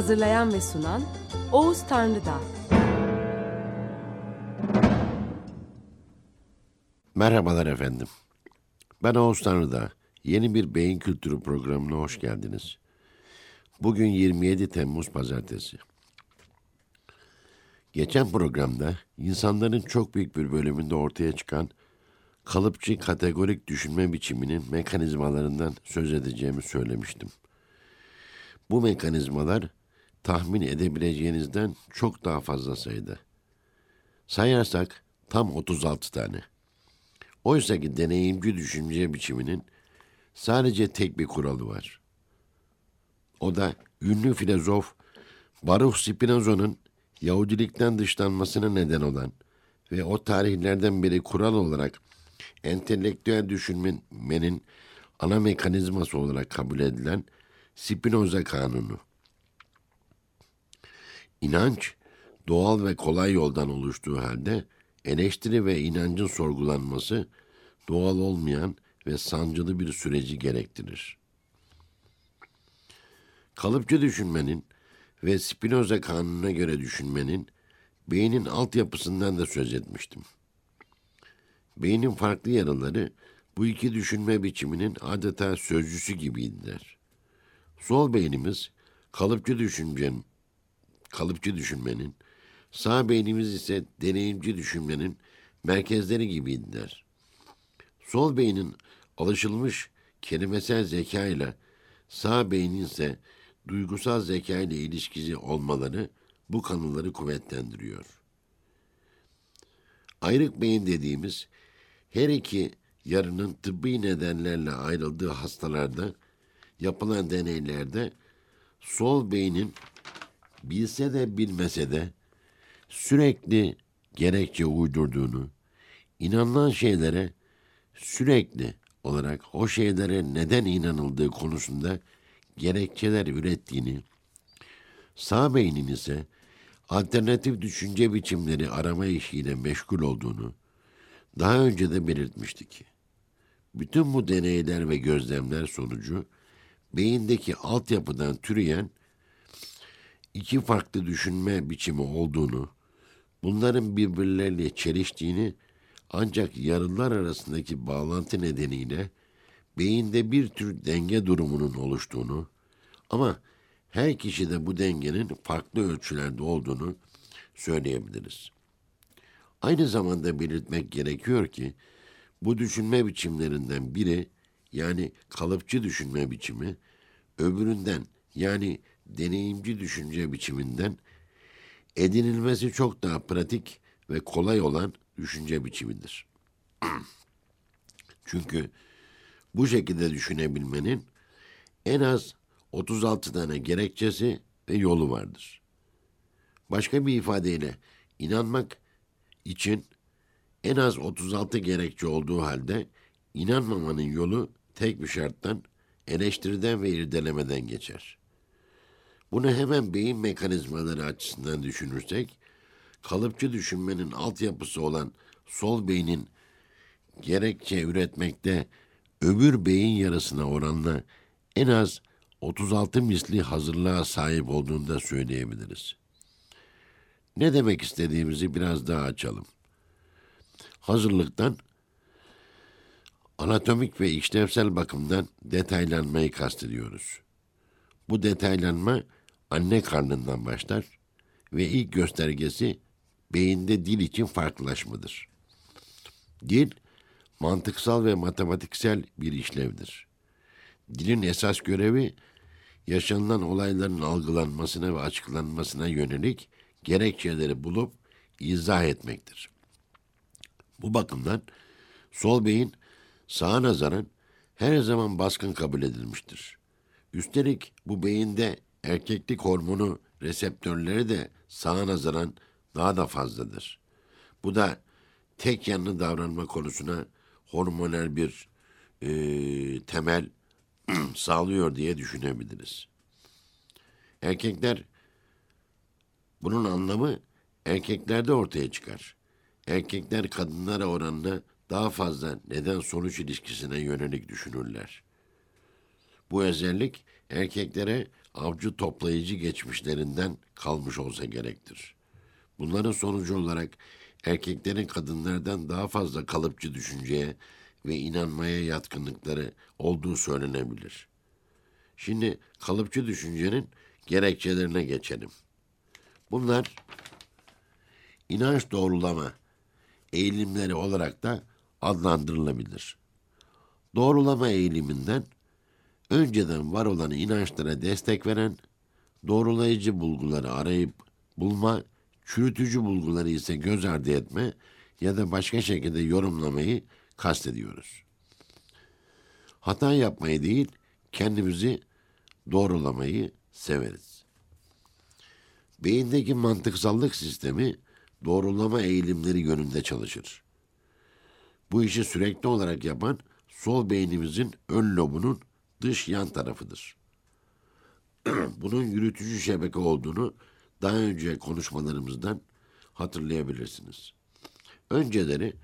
Hazırlayan ve sunan Oğuz Tanrıdağ. Merhabalar efendim. Ben Oğuz Tanrıdağ. Yeni bir beyin kültürü programına hoş geldiniz. Bugün 27 Temmuz Pazartesi. Geçen programda insanların çok büyük bir bölümünde ortaya çıkan kalıpçı kategorik düşünme biçiminin mekanizmalarından söz edeceğimi söylemiştim. Bu mekanizmalar tahmin edebileceğinizden çok daha fazla sayıda. Sayarsak tam 36 tane. Oysa ki deneyimci düşünce biçiminin sadece tek bir kuralı var. O da ünlü filozof Baruch Spinoza'nın Yahudilikten dışlanmasına neden olan ve o tarihlerden beri kural olarak entelektüel düşünmenin ana mekanizması olarak kabul edilen Spinoza kanunu. İnanç, doğal ve kolay yoldan oluştuğu halde eleştiri ve inancın sorgulanması doğal olmayan ve sancılı bir süreci gerektirir. Kalıpçı düşünmenin ve Spinoza kanununa göre düşünmenin beynin altyapısından da söz etmiştim. Beynin farklı yarıları bu iki düşünme biçiminin adeta sözcüsü gibiydiler. Sol beynimiz kalıpçı düşüncenin, kalıpçı düşünmenin, sağ beynimiz ise deneyimci düşünmenin merkezleri gibiydiler. Sol beynin alışılmış kelimesel zeka ile sağ beynin ise duygusal zeka ile ilişkisi olmaları bu kanıları kuvvetlendiriyor. Ayrık beyin dediğimiz her iki yarının tıbbi nedenlerle ayrıldığı hastalarda yapılan deneylerde sol beynin bilse de bilmese de sürekli gerekçe uydurduğunu, inanılan şeylere sürekli olarak o şeylere neden inanıldığı konusunda gerekçeler ürettiğini, sağ beynin ise alternatif düşünce biçimleri arama işiyle meşgul olduğunu daha önce de belirtmiştik. Bütün bu deneyler ve gözlemler sonucu beyindeki altyapıdan türeyen iki farklı düşünme biçimi olduğunu, bunların birbirleriyle çeliştiğini ancak yarılar arasındaki bağlantı nedeniyle beyinde bir tür denge durumunun oluştuğunu ama her kişide bu dengenin farklı ölçülerde olduğunu söyleyebiliriz. Aynı zamanda belirtmek gerekiyor ki bu düşünme biçimlerinden biri yani kalıpçı düşünme biçimi öbüründen yani deneyimci düşünce biçiminden edinilmesi çok daha pratik ve kolay olan düşünce biçimidir. Çünkü bu şekilde düşünebilmenin en az 36 tane gerekçesi ve yolu vardır. Başka bir ifadeyle inanmak için en az 36 gerekçe olduğu halde inanmamanın yolu tek bir şarttan eleştiriden ve irdelemeden geçer. Bunu hemen beyin mekanizmaları açısından düşünürsek, kalıpçı düşünmenin altyapısı olan sol beynin gerekçe üretmekte öbür beyin yarısına oranla en az 36 misli hazırlığa sahip olduğunu da söyleyebiliriz. Ne demek istediğimizi biraz daha açalım. Hazırlıktan anatomik ve işlevsel bakımdan detaylanmayı kastediyoruz. Bu detaylanma anne karnından başlar ve ilk göstergesi beyinde dil için farklılaşmadır. Dil, mantıksal ve matematiksel bir işlevdir. Dilin esas görevi, yaşanılan olayların algılanmasına ve açıklanmasına yönelik gerekçeleri bulup izah etmektir. Bu bakımdan sol beyin sağa nazaran her zaman baskın kabul edilmiştir Üstelik bu beyinde erkeklik hormonu reseptörleri de sağa nazaran daha da fazladır. Bu da tek yanlı davranma konusuna hormonal bir e, temel sağlıyor diye düşünebiliriz. Erkekler bunun anlamı erkeklerde ortaya çıkar. Erkekler kadınlara oranla daha fazla neden sonuç ilişkisine yönelik düşünürler. Bu özellik erkeklere avcı toplayıcı geçmişlerinden kalmış olsa gerektir. Bunların sonucu olarak erkeklerin kadınlardan daha fazla kalıpçı düşünceye ve inanmaya yatkınlıkları olduğu söylenebilir. Şimdi kalıpçı düşüncenin gerekçelerine geçelim. Bunlar inanç doğrulama eğilimleri olarak da adlandırılabilir. Doğrulama eğiliminden önceden var olan inançlara destek veren, doğrulayıcı bulguları arayıp bulma, çürütücü bulguları ise göz ardı etme ya da başka şekilde yorumlamayı kastediyoruz. Hata yapmayı değil, kendimizi doğrulamayı severiz. Beyindeki mantıksallık sistemi doğrulama eğilimleri yönünde çalışır. Bu işi sürekli olarak yapan sol beynimizin ön lobunun dış yan tarafıdır. Bunun yürütücü şebeke olduğunu daha önce konuşmalarımızdan hatırlayabilirsiniz. Önceleri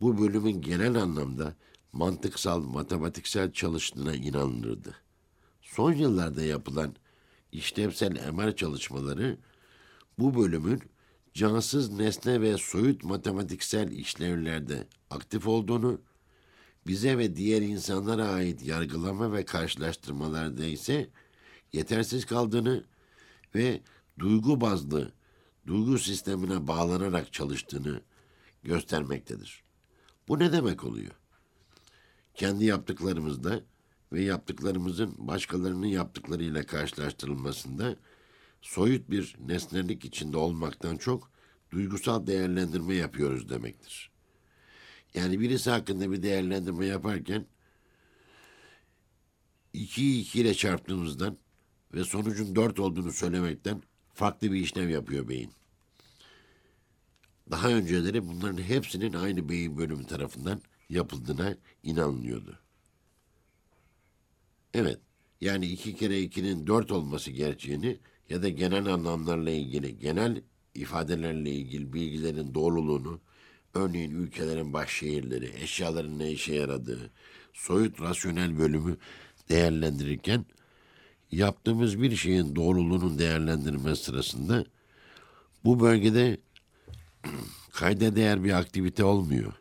bu bölümün genel anlamda mantıksal, matematiksel çalıştığına inanılırdı. Son yıllarda yapılan işlevsel MR çalışmaları bu bölümün cansız nesne ve soyut matematiksel işlevlerde aktif olduğunu, bize ve diğer insanlara ait yargılama ve karşılaştırmalarda ise yetersiz kaldığını ve duygu bazlı, duygu sistemine bağlanarak çalıştığını göstermektedir. Bu ne demek oluyor? Kendi yaptıklarımızda ve yaptıklarımızın başkalarının yaptıklarıyla karşılaştırılmasında soyut bir nesnelik içinde olmaktan çok duygusal değerlendirme yapıyoruz demektir. Yani birisi hakkında bir değerlendirme yaparken iki iki ile çarptığımızdan ve sonucun dört olduğunu söylemekten farklı bir işlem yapıyor beyin. Daha önceleri bunların hepsinin aynı beyin bölümü tarafından yapıldığına inanılıyordu. Evet, yani iki kere ikinin dört olması gerçeğini ya da genel anlamlarla ilgili, genel ifadelerle ilgili bilgilerin doğruluğunu, örneğin ülkelerin baş şehirleri, eşyaların ne işe yaradığı, soyut rasyonel bölümü değerlendirirken, yaptığımız bir şeyin doğruluğunun değerlendirme sırasında bu bölgede kayda değer bir aktivite olmuyor.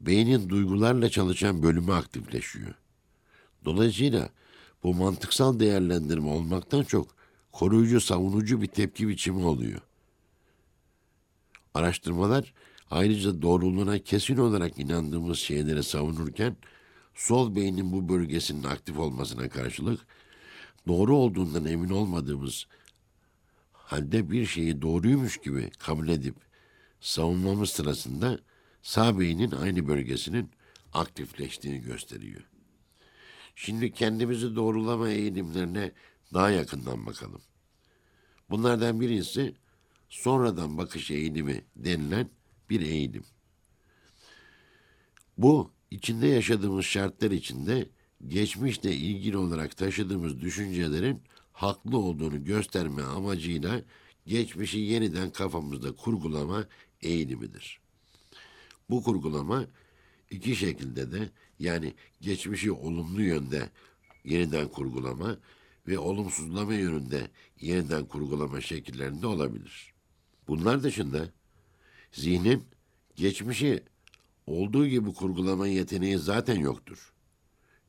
Beynin duygularla çalışan bölümü aktifleşiyor. Dolayısıyla bu mantıksal değerlendirme olmaktan çok koruyucu, savunucu bir tepki biçimi oluyor. Araştırmalar ayrıca doğruluğuna kesin olarak inandığımız şeyleri savunurken sol beynin bu bölgesinin aktif olmasına karşılık doğru olduğundan emin olmadığımız halde bir şeyi doğruymuş gibi kabul edip savunmamız sırasında sağ beynin aynı bölgesinin aktifleştiğini gösteriyor. Şimdi kendimizi doğrulama eğilimlerine daha yakından bakalım. Bunlardan birisi sonradan bakış eğilimi denilen bir eğilim. Bu içinde yaşadığımız şartlar içinde geçmişle ilgili olarak taşıdığımız düşüncelerin haklı olduğunu gösterme amacıyla geçmişi yeniden kafamızda kurgulama eğilimidir. Bu kurgulama iki şekilde de yani geçmişi olumlu yönde yeniden kurgulama ve olumsuzlama yönünde yeniden kurgulama şekillerinde olabilir. Bunlar dışında zihnin geçmişi olduğu gibi kurgulama yeteneği zaten yoktur.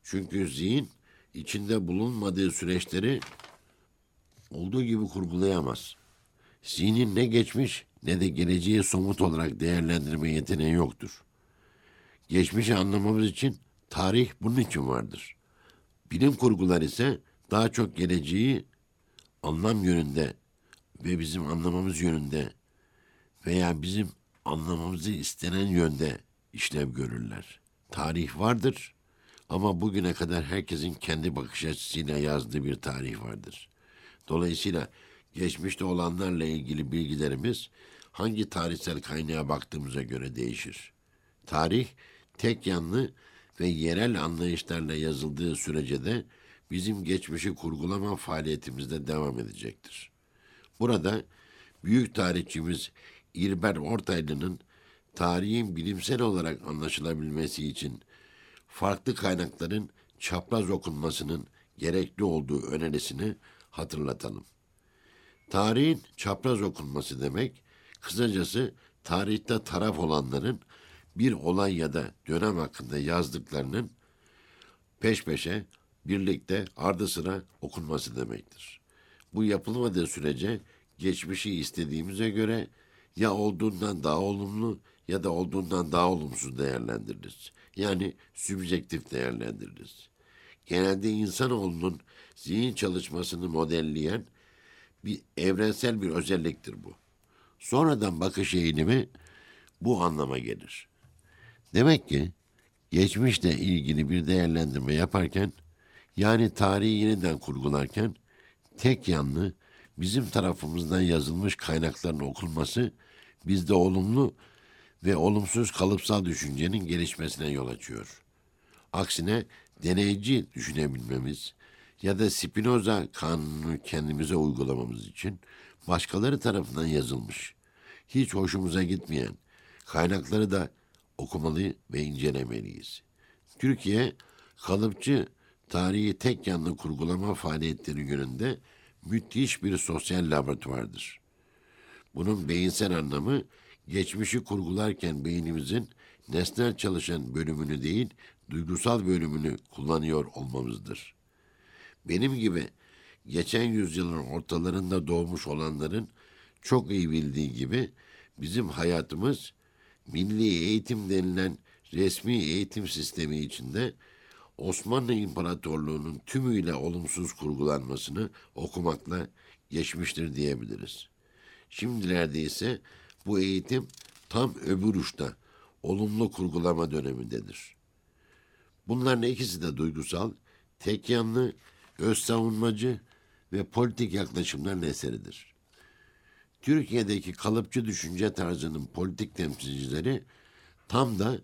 Çünkü zihin içinde bulunmadığı süreçleri olduğu gibi kurgulayamaz. Zihnin ne geçmiş ne de geleceği somut olarak değerlendirme yeteneği yoktur. Geçmişi anlamamız için tarih bunun için vardır. Bilim kurgular ise daha çok geleceği anlam yönünde ve bizim anlamamız yönünde veya bizim anlamamızı istenen yönde işlev görürler. Tarih vardır Ama bugüne kadar herkesin kendi bakış açısıyla yazdığı bir tarih vardır. Dolayısıyla geçmişte olanlarla ilgili bilgilerimiz hangi tarihsel kaynağa baktığımıza göre değişir. Tarih tek yanlı ve yerel anlayışlarla yazıldığı sürece de bizim geçmişi kurgulama faaliyetimizde devam edecektir. Burada büyük tarihçimiz İlber Ortaylı'nın tarihin bilimsel olarak anlaşılabilmesi için farklı kaynakların çapraz okunmasının gerekli olduğu önerisini hatırlatalım. Tarihin çapraz okunması demek, kısacası tarihte taraf olanların bir olay ya da dönem hakkında yazdıklarının peş peşe birlikte ardı sıra okunması demektir. Bu yapılmadığı sürece geçmişi istediğimize göre ya olduğundan daha olumlu ya da olduğundan daha olumsuz değerlendiririz. Yani sübjektif değerlendiririz. Genelde insanoğlunun zihin çalışmasını modelleyen bir evrensel bir özelliktir bu. Sonradan bakış eğilimi bu anlama gelir. Demek ki geçmişle ilgili bir değerlendirme yaparken yani tarihi yeniden kurgularken tek yanlı bizim tarafımızdan yazılmış kaynakların okunması bizde olumlu ve olumsuz kalıpsal düşüncenin gelişmesine yol açıyor. Aksine deneyici düşünebilmemiz ya da Spinoza kanunu kendimize uygulamamız için başkaları tarafından yazılmış, hiç hoşumuza gitmeyen kaynakları da okumalı ve incelemeliyiz. Türkiye kalıpçı tarihi tek yanlı kurgulama faaliyetleri yönünde müthiş bir sosyal laboratuvardır. Bunun beyinsel anlamı geçmişi kurgularken beynimizin nesnel çalışan bölümünü değil, duygusal bölümünü kullanıyor olmamızdır. Benim gibi geçen yüzyılın ortalarında doğmuş olanların çok iyi bildiği gibi bizim hayatımız milli eğitim denilen resmi eğitim sistemi içinde Osmanlı İmparatorluğu'nun tümüyle olumsuz kurgulanmasını okumakla geçmiştir diyebiliriz. Şimdilerde ise bu eğitim tam öbür uçta olumlu kurgulama dönemindedir. Bunların ikisi de duygusal, tek yanlı, öz savunmacı ve politik yaklaşımların eseridir. Türkiye'deki kalıpçı düşünce tarzının politik temsilcileri tam da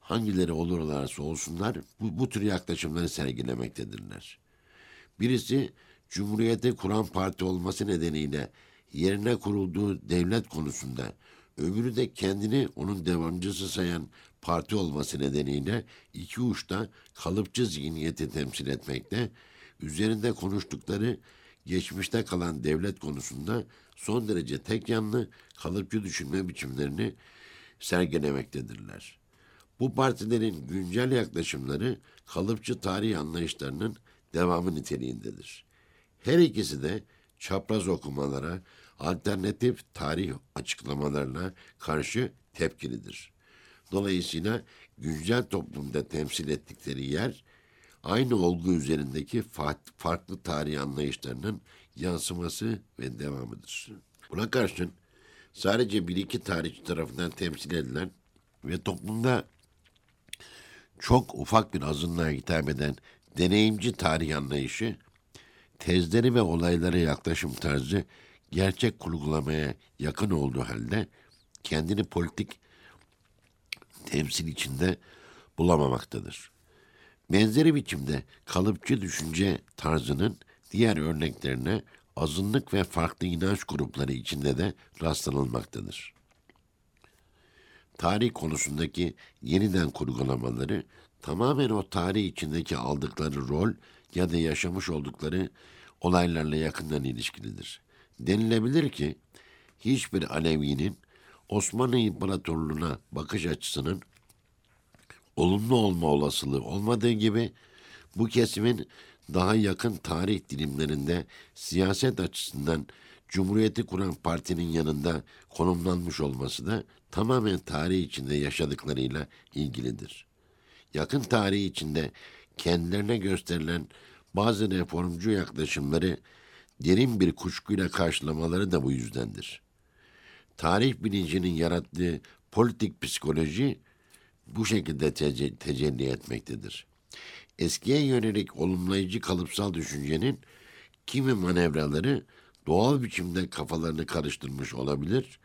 hangileri olurlarsa olsunlar bu, bu tür yaklaşımları sergilemektedirler. Birisi Cumhuriyeti kuran parti olması nedeniyle yerine kurulduğu devlet konusunda, öbürü de kendini onun devamcısı sayan parti olması nedeniyle iki uçta kalıpçı zihniyeti temsil etmekte, üzerinde konuştukları geçmişte kalan devlet konusunda son derece tek yanlı kalıpçı düşünme biçimlerini sergilemektedirler. Bu partilerin güncel yaklaşımları kalıpçı tarih anlayışlarının devamı niteliğindedir. Her ikisi de çapraz okumalara, alternatif tarih açıklamalarına karşı tepkilidir. Dolayısıyla güncel toplumda temsil ettikleri yer aynı olgu üzerindeki farklı tarih anlayışlarının yansıması ve devamıdır. Buna karşın sadece bir iki tarihçi tarafından temsil edilen ve toplumda çok ufak bir azınlığa hitap eden deneyimci tarih anlayışı, tezleri ve olaylara yaklaşım tarzı gerçek kurgulamaya yakın olduğu halde kendini politik temsil içinde bulamamaktadır. Benzeri biçimde kalıpçı düşünce tarzının diğer örneklerine azınlık ve farklı inanç grupları içinde de rastlanılmaktadır. Tarih konusundaki yeniden kurgulamaları tamamen o tarih içindeki aldıkları rol ya da yaşamış oldukları olaylarla yakından ilişkilidir. Denilebilir ki hiçbir Alevi'nin Osmanlı İmparatorluğu'na bakış açısının olumlu olma olasılığı olmadığı gibi bu kesimin daha yakın tarih dilimlerinde siyaset açısından Cumhuriyeti kuran partinin yanında konumlanmış olması da tamamen tarih içinde yaşadıklarıyla ilgilidir. Yakın tarih içinde kendilerine gösterilen bazı reformcu yaklaşımları derin bir kuşkuyla karşılamaları da bu yüzdendir. Tarih bilincinin yarattığı politik psikoloji bu şekilde tece- tecelli etmektedir. Eskiye yönelik olumlayıcı kalıpsal düşüncenin kimi manevraları doğal biçimde kafalarını karıştırmış olabilir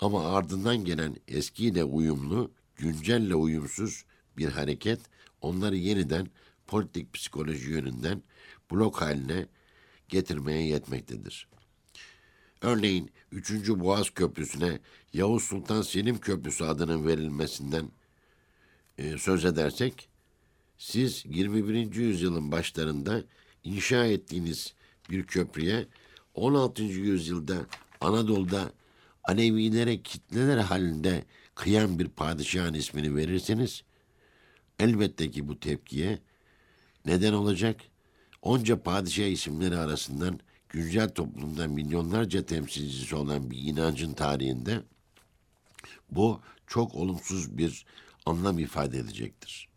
ama ardından gelen eskiyle uyumlu, güncelle uyumsuz bir hareket onları yeniden politik psikoloji yönünden blok haline getirmeye yetmektedir. Örneğin 3. Boğaz Köprüsü'ne Yavuz Sultan Selim Köprüsü adının verilmesinden e, söz edersek, siz 21. yüzyılın başlarında inşa ettiğiniz bir köprüye 16. yüzyılda Anadolu'da Alevilere kitleler halinde kıyan bir padişahın ismini verirseniz, elbette ki bu tepkiye neden olacak? Onca padişah isimleri arasından güncel toplumda milyonlarca temsilcisi olan bir inancın tarihinde bu çok olumsuz bir anlam ifade edecektir.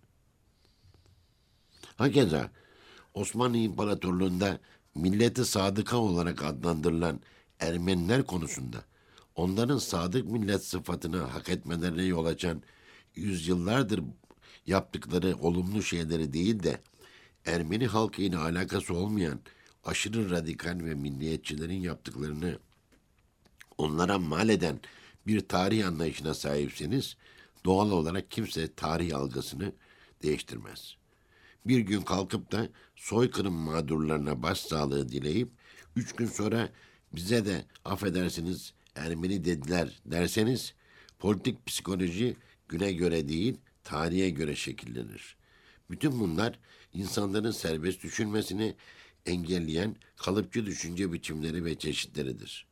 Hakeza Osmanlı İmparatorluğu'nda milleti sadıka olarak adlandırılan Ermeniler konusunda onların sadık millet sıfatını hak etmelerine yol açan yüzyıllardır yaptıkları olumlu şeyleri değil de Ermeni halkı ile alakası olmayan aşırı radikal ve milliyetçilerin yaptıklarını onlara mal eden bir tarih anlayışına sahipseniz doğal olarak kimse tarih algısını değiştirmez. Bir gün kalkıp da soykırım mağdurlarına başsağlığı dileyip üç gün sonra bize de affedersiniz Ermeni dediler derseniz politik psikoloji güne göre değil tarihe göre şekillenir. Bütün bunlar insanların serbest düşünmesini engelleyen kalıpçı düşünce biçimleri ve çeşitleridir.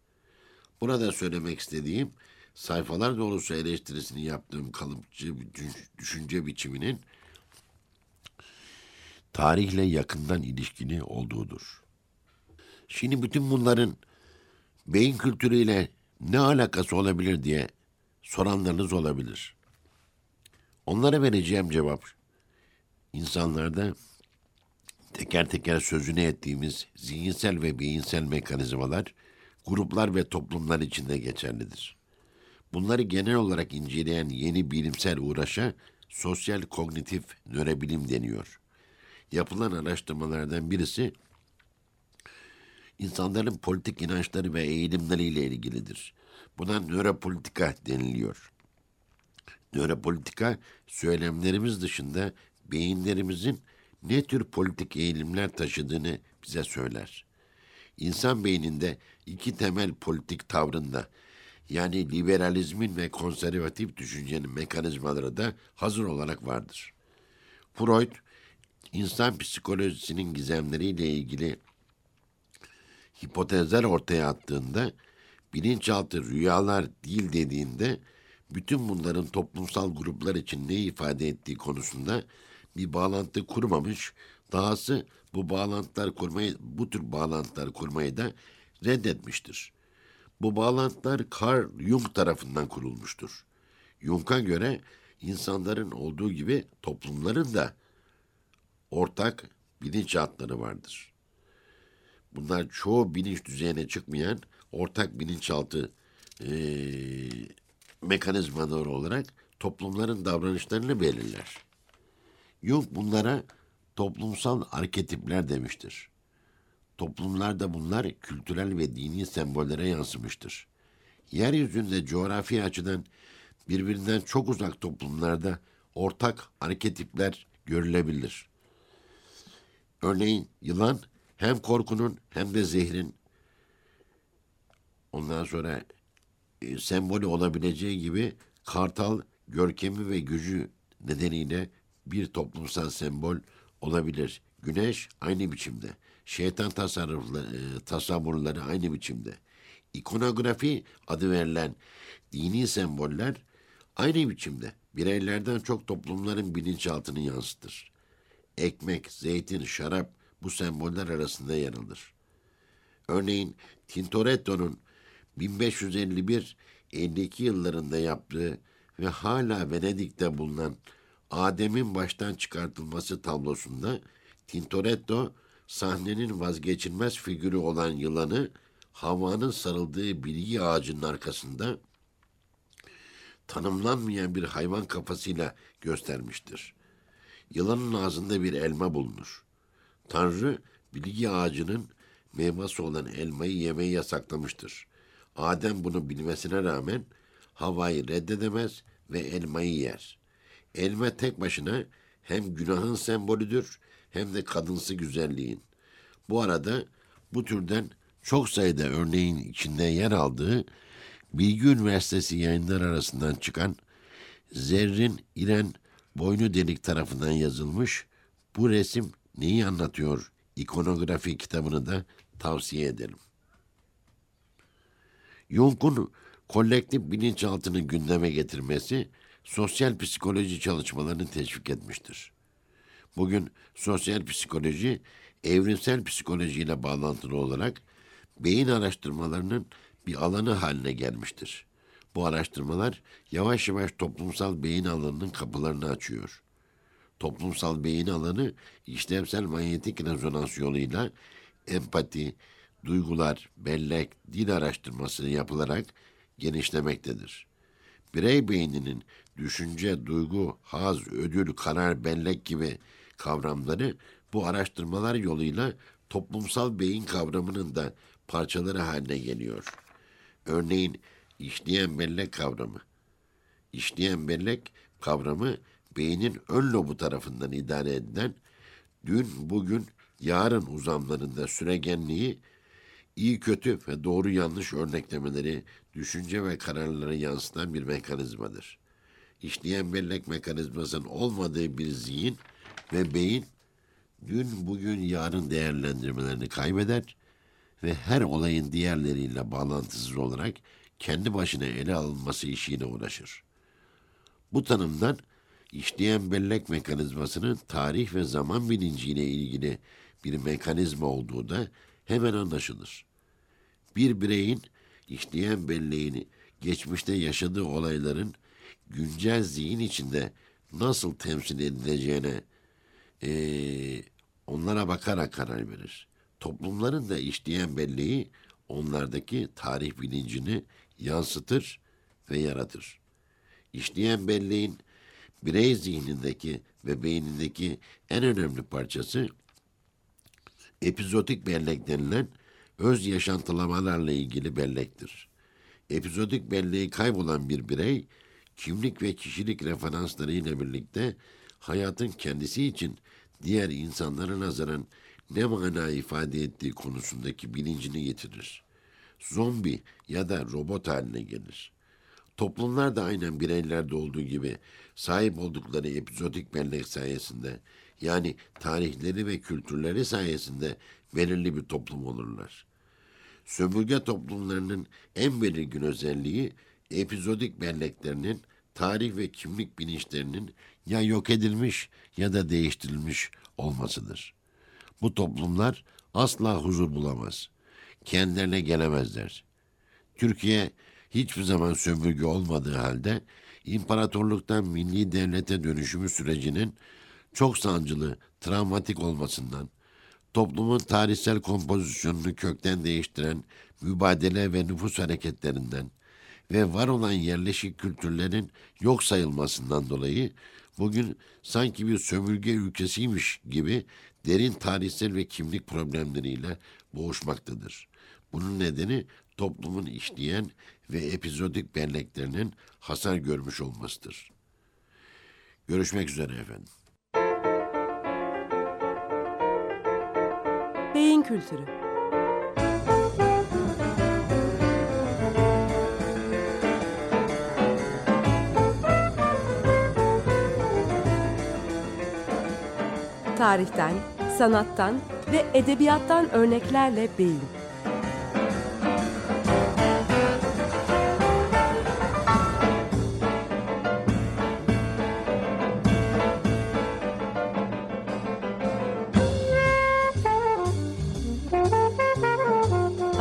Burada söylemek istediğim sayfalar dolusu eleştirisini yaptığım kalıpçı düşünce biçiminin tarihle yakından ilişkili olduğudur. Şimdi bütün bunların beyin kültürüyle ne alakası olabilir diye soranlarınız olabilir. Onlara vereceğim cevap insanlarda teker teker sözünü ettiğimiz zihinsel ve beyinsel mekanizmalar gruplar ve toplumlar içinde geçerlidir. Bunları genel olarak inceleyen yeni bilimsel uğraşa sosyal kognitif nörobilim deniyor. Yapılan araştırmalardan birisi insanların politik inançları ve eğilimleriyle ilgilidir. Buna nöropolitika deniliyor. Nöropolitika söylemlerimiz dışında beyinlerimizin ne tür politik eğilimler taşıdığını bize söyler. İnsan beyninde iki temel politik tavrında yani liberalizmin ve konservatif düşüncenin mekanizmaları da hazır olarak vardır. Freud, insan psikolojisinin gizemleriyle ilgili hipotezler ortaya attığında, bilinçaltı rüyalar değil dediğinde, bütün bunların toplumsal gruplar için ne ifade ettiği konusunda bir bağlantı kurmamış, dahası bu bağlantılar kurmayı, bu tür bağlantılar kurmayı da reddetmiştir. Bu bağlantılar Carl Jung tarafından kurulmuştur. Jung'a göre insanların olduğu gibi toplumların da ortak bilinçaltları vardır. Bunlar çoğu bilinç düzeyine çıkmayan ortak bilinçaltı e, mekanizmaları olarak toplumların davranışlarını belirler. Jung bunlara toplumsal arketipler demiştir. Toplumlarda bunlar kültürel ve dini sembollere yansımıştır. Yeryüzünde coğrafi açıdan birbirinden çok uzak toplumlarda ortak arketipler görülebilir. Örneğin yılan hem korkunun hem de zehrin ondan sonra e, sembolü olabileceği gibi kartal görkemi ve gücü nedeniyle bir toplumsal sembol olabilir. Güneş aynı biçimde. Şeytan tasarrufları, e, tasavvurları aynı biçimde. İkonografi adı verilen dini semboller aynı biçimde bireylerden çok toplumların bilinçaltını yansıtır. Ekmek, zeytin, şarap bu semboller arasında yer alır. Örneğin Tintoretto'nun 1551-52 yıllarında yaptığı ve hala Venedik'te bulunan Adem'in baştan çıkartılması tablosunda Tintoretto sahnenin vazgeçilmez figürü olan yılanı Havva'nın sarıldığı bilgi ağacının arkasında tanımlanmayan bir hayvan kafasıyla göstermiştir. yılanın ağzında bir elma bulunur. Tanrı bilgi ağacının meyvesi olan elmayı yemeyi yasaklamıştır. Adem bunu bilmesine rağmen Havva'yı reddedemez ve elmayı yer. Elma tek başına hem günahın sembolüdür hem de kadınsı güzelliğin. Bu arada bu türden çok sayıda örneğin içinde yer aldığı Bilgi Üniversitesi yayınlar arasından çıkan Zerrin İren Boynu Delik tarafından yazılmış bu resim neyi anlatıyor ikonografi kitabını da tavsiye ederim. Jung'un kolektif bilinçaltını gündeme getirmesi sosyal psikoloji çalışmalarını teşvik etmiştir. Bugün sosyal psikoloji evrimsel psikolojiyle bağlantılı olarak beyin araştırmalarının bir alanı haline gelmiştir. Bu araştırmalar yavaş yavaş toplumsal beyin alanının kapılarını açıyor. Toplumsal beyin alanı işlevsel manyetik rezonans yoluyla empati, duygular, bellek, dil araştırması yapılarak genişlemektedir. Birey beyninin düşünce, duygu, haz, ödül, karar, bellek gibi kavramları bu araştırmalar yoluyla toplumsal beyin kavramının da parçaları haline geliyor. Örneğin işleyen bellek kavramı. İşleyen bellek kavramı beynin ön lobu tarafından idare edilen dün, bugün, yarın uzamlarında süregenliği iyi kötü ve doğru yanlış örneklemeleri, düşünce ve kararları yansıtan bir mekanizmadır. İşleyen bellek mekanizmasının olmadığı bir zihin ve beyin dün, bugün, yarın değerlendirmelerini kaybeder ve her olayın diğerleriyle bağlantısız olarak kendi başına ele alınması işiyle uğraşır. Bu tanımdan işleyen bellek mekanizmasının tarih ve zaman bilinciyle ilgili bir mekanizma olduğu da hemen anlaşılır. Bir bireyin işleyen belleğini geçmişte yaşadığı olayların güncel zihin içinde nasıl temsil edileceğine e, onlara bakarak karar verir. Toplumların da işleyen belleği onlardaki tarih bilincini yansıtır ve yaratır. İşleyen belleğin birey zihnindeki ve beynindeki en önemli parçası epizodik bellek denilen öz yaşantılamalarla ilgili bellektir. Epizodik belleği kaybolan bir birey kimlik ve kişilik referansları ile birlikte hayatın kendisi için diğer insanlara nazaran ne mana ifade ettiği konusundaki bilincini getirir. Zombi ya da robot haline gelir. Toplumlar da aynen bireylerde olduğu gibi sahip oldukları epizodik bellek sayesinde yani tarihleri ve kültürleri sayesinde belirli bir toplum olurlar. Sömürge toplumlarının en belirgin özelliği epizodik belleklerinin tarih ve kimlik bilinçlerinin ya yok edilmiş ya da değiştirilmiş olmasıdır. Bu toplumlar asla huzur bulamaz. Kendilerine gelemezler. Türkiye hiçbir zaman sömürge olmadığı halde imparatorluktan milli devlete dönüşümü sürecinin çok sancılı, travmatik olmasından, toplumun tarihsel kompozisyonunu kökten değiştiren mübadele ve nüfus hareketlerinden ve var olan yerleşik kültürlerin yok sayılmasından dolayı bugün sanki bir sömürge ülkesiymiş gibi derin tarihsel ve kimlik problemleriyle boğuşmaktadır. Bunun nedeni toplumun işleyen ve epizodik belleklerinin hasar görmüş olmasıdır. Görüşmek üzere efendim. Kültürü. Tarihten, sanattan ve edebiyattan örneklerle beyin.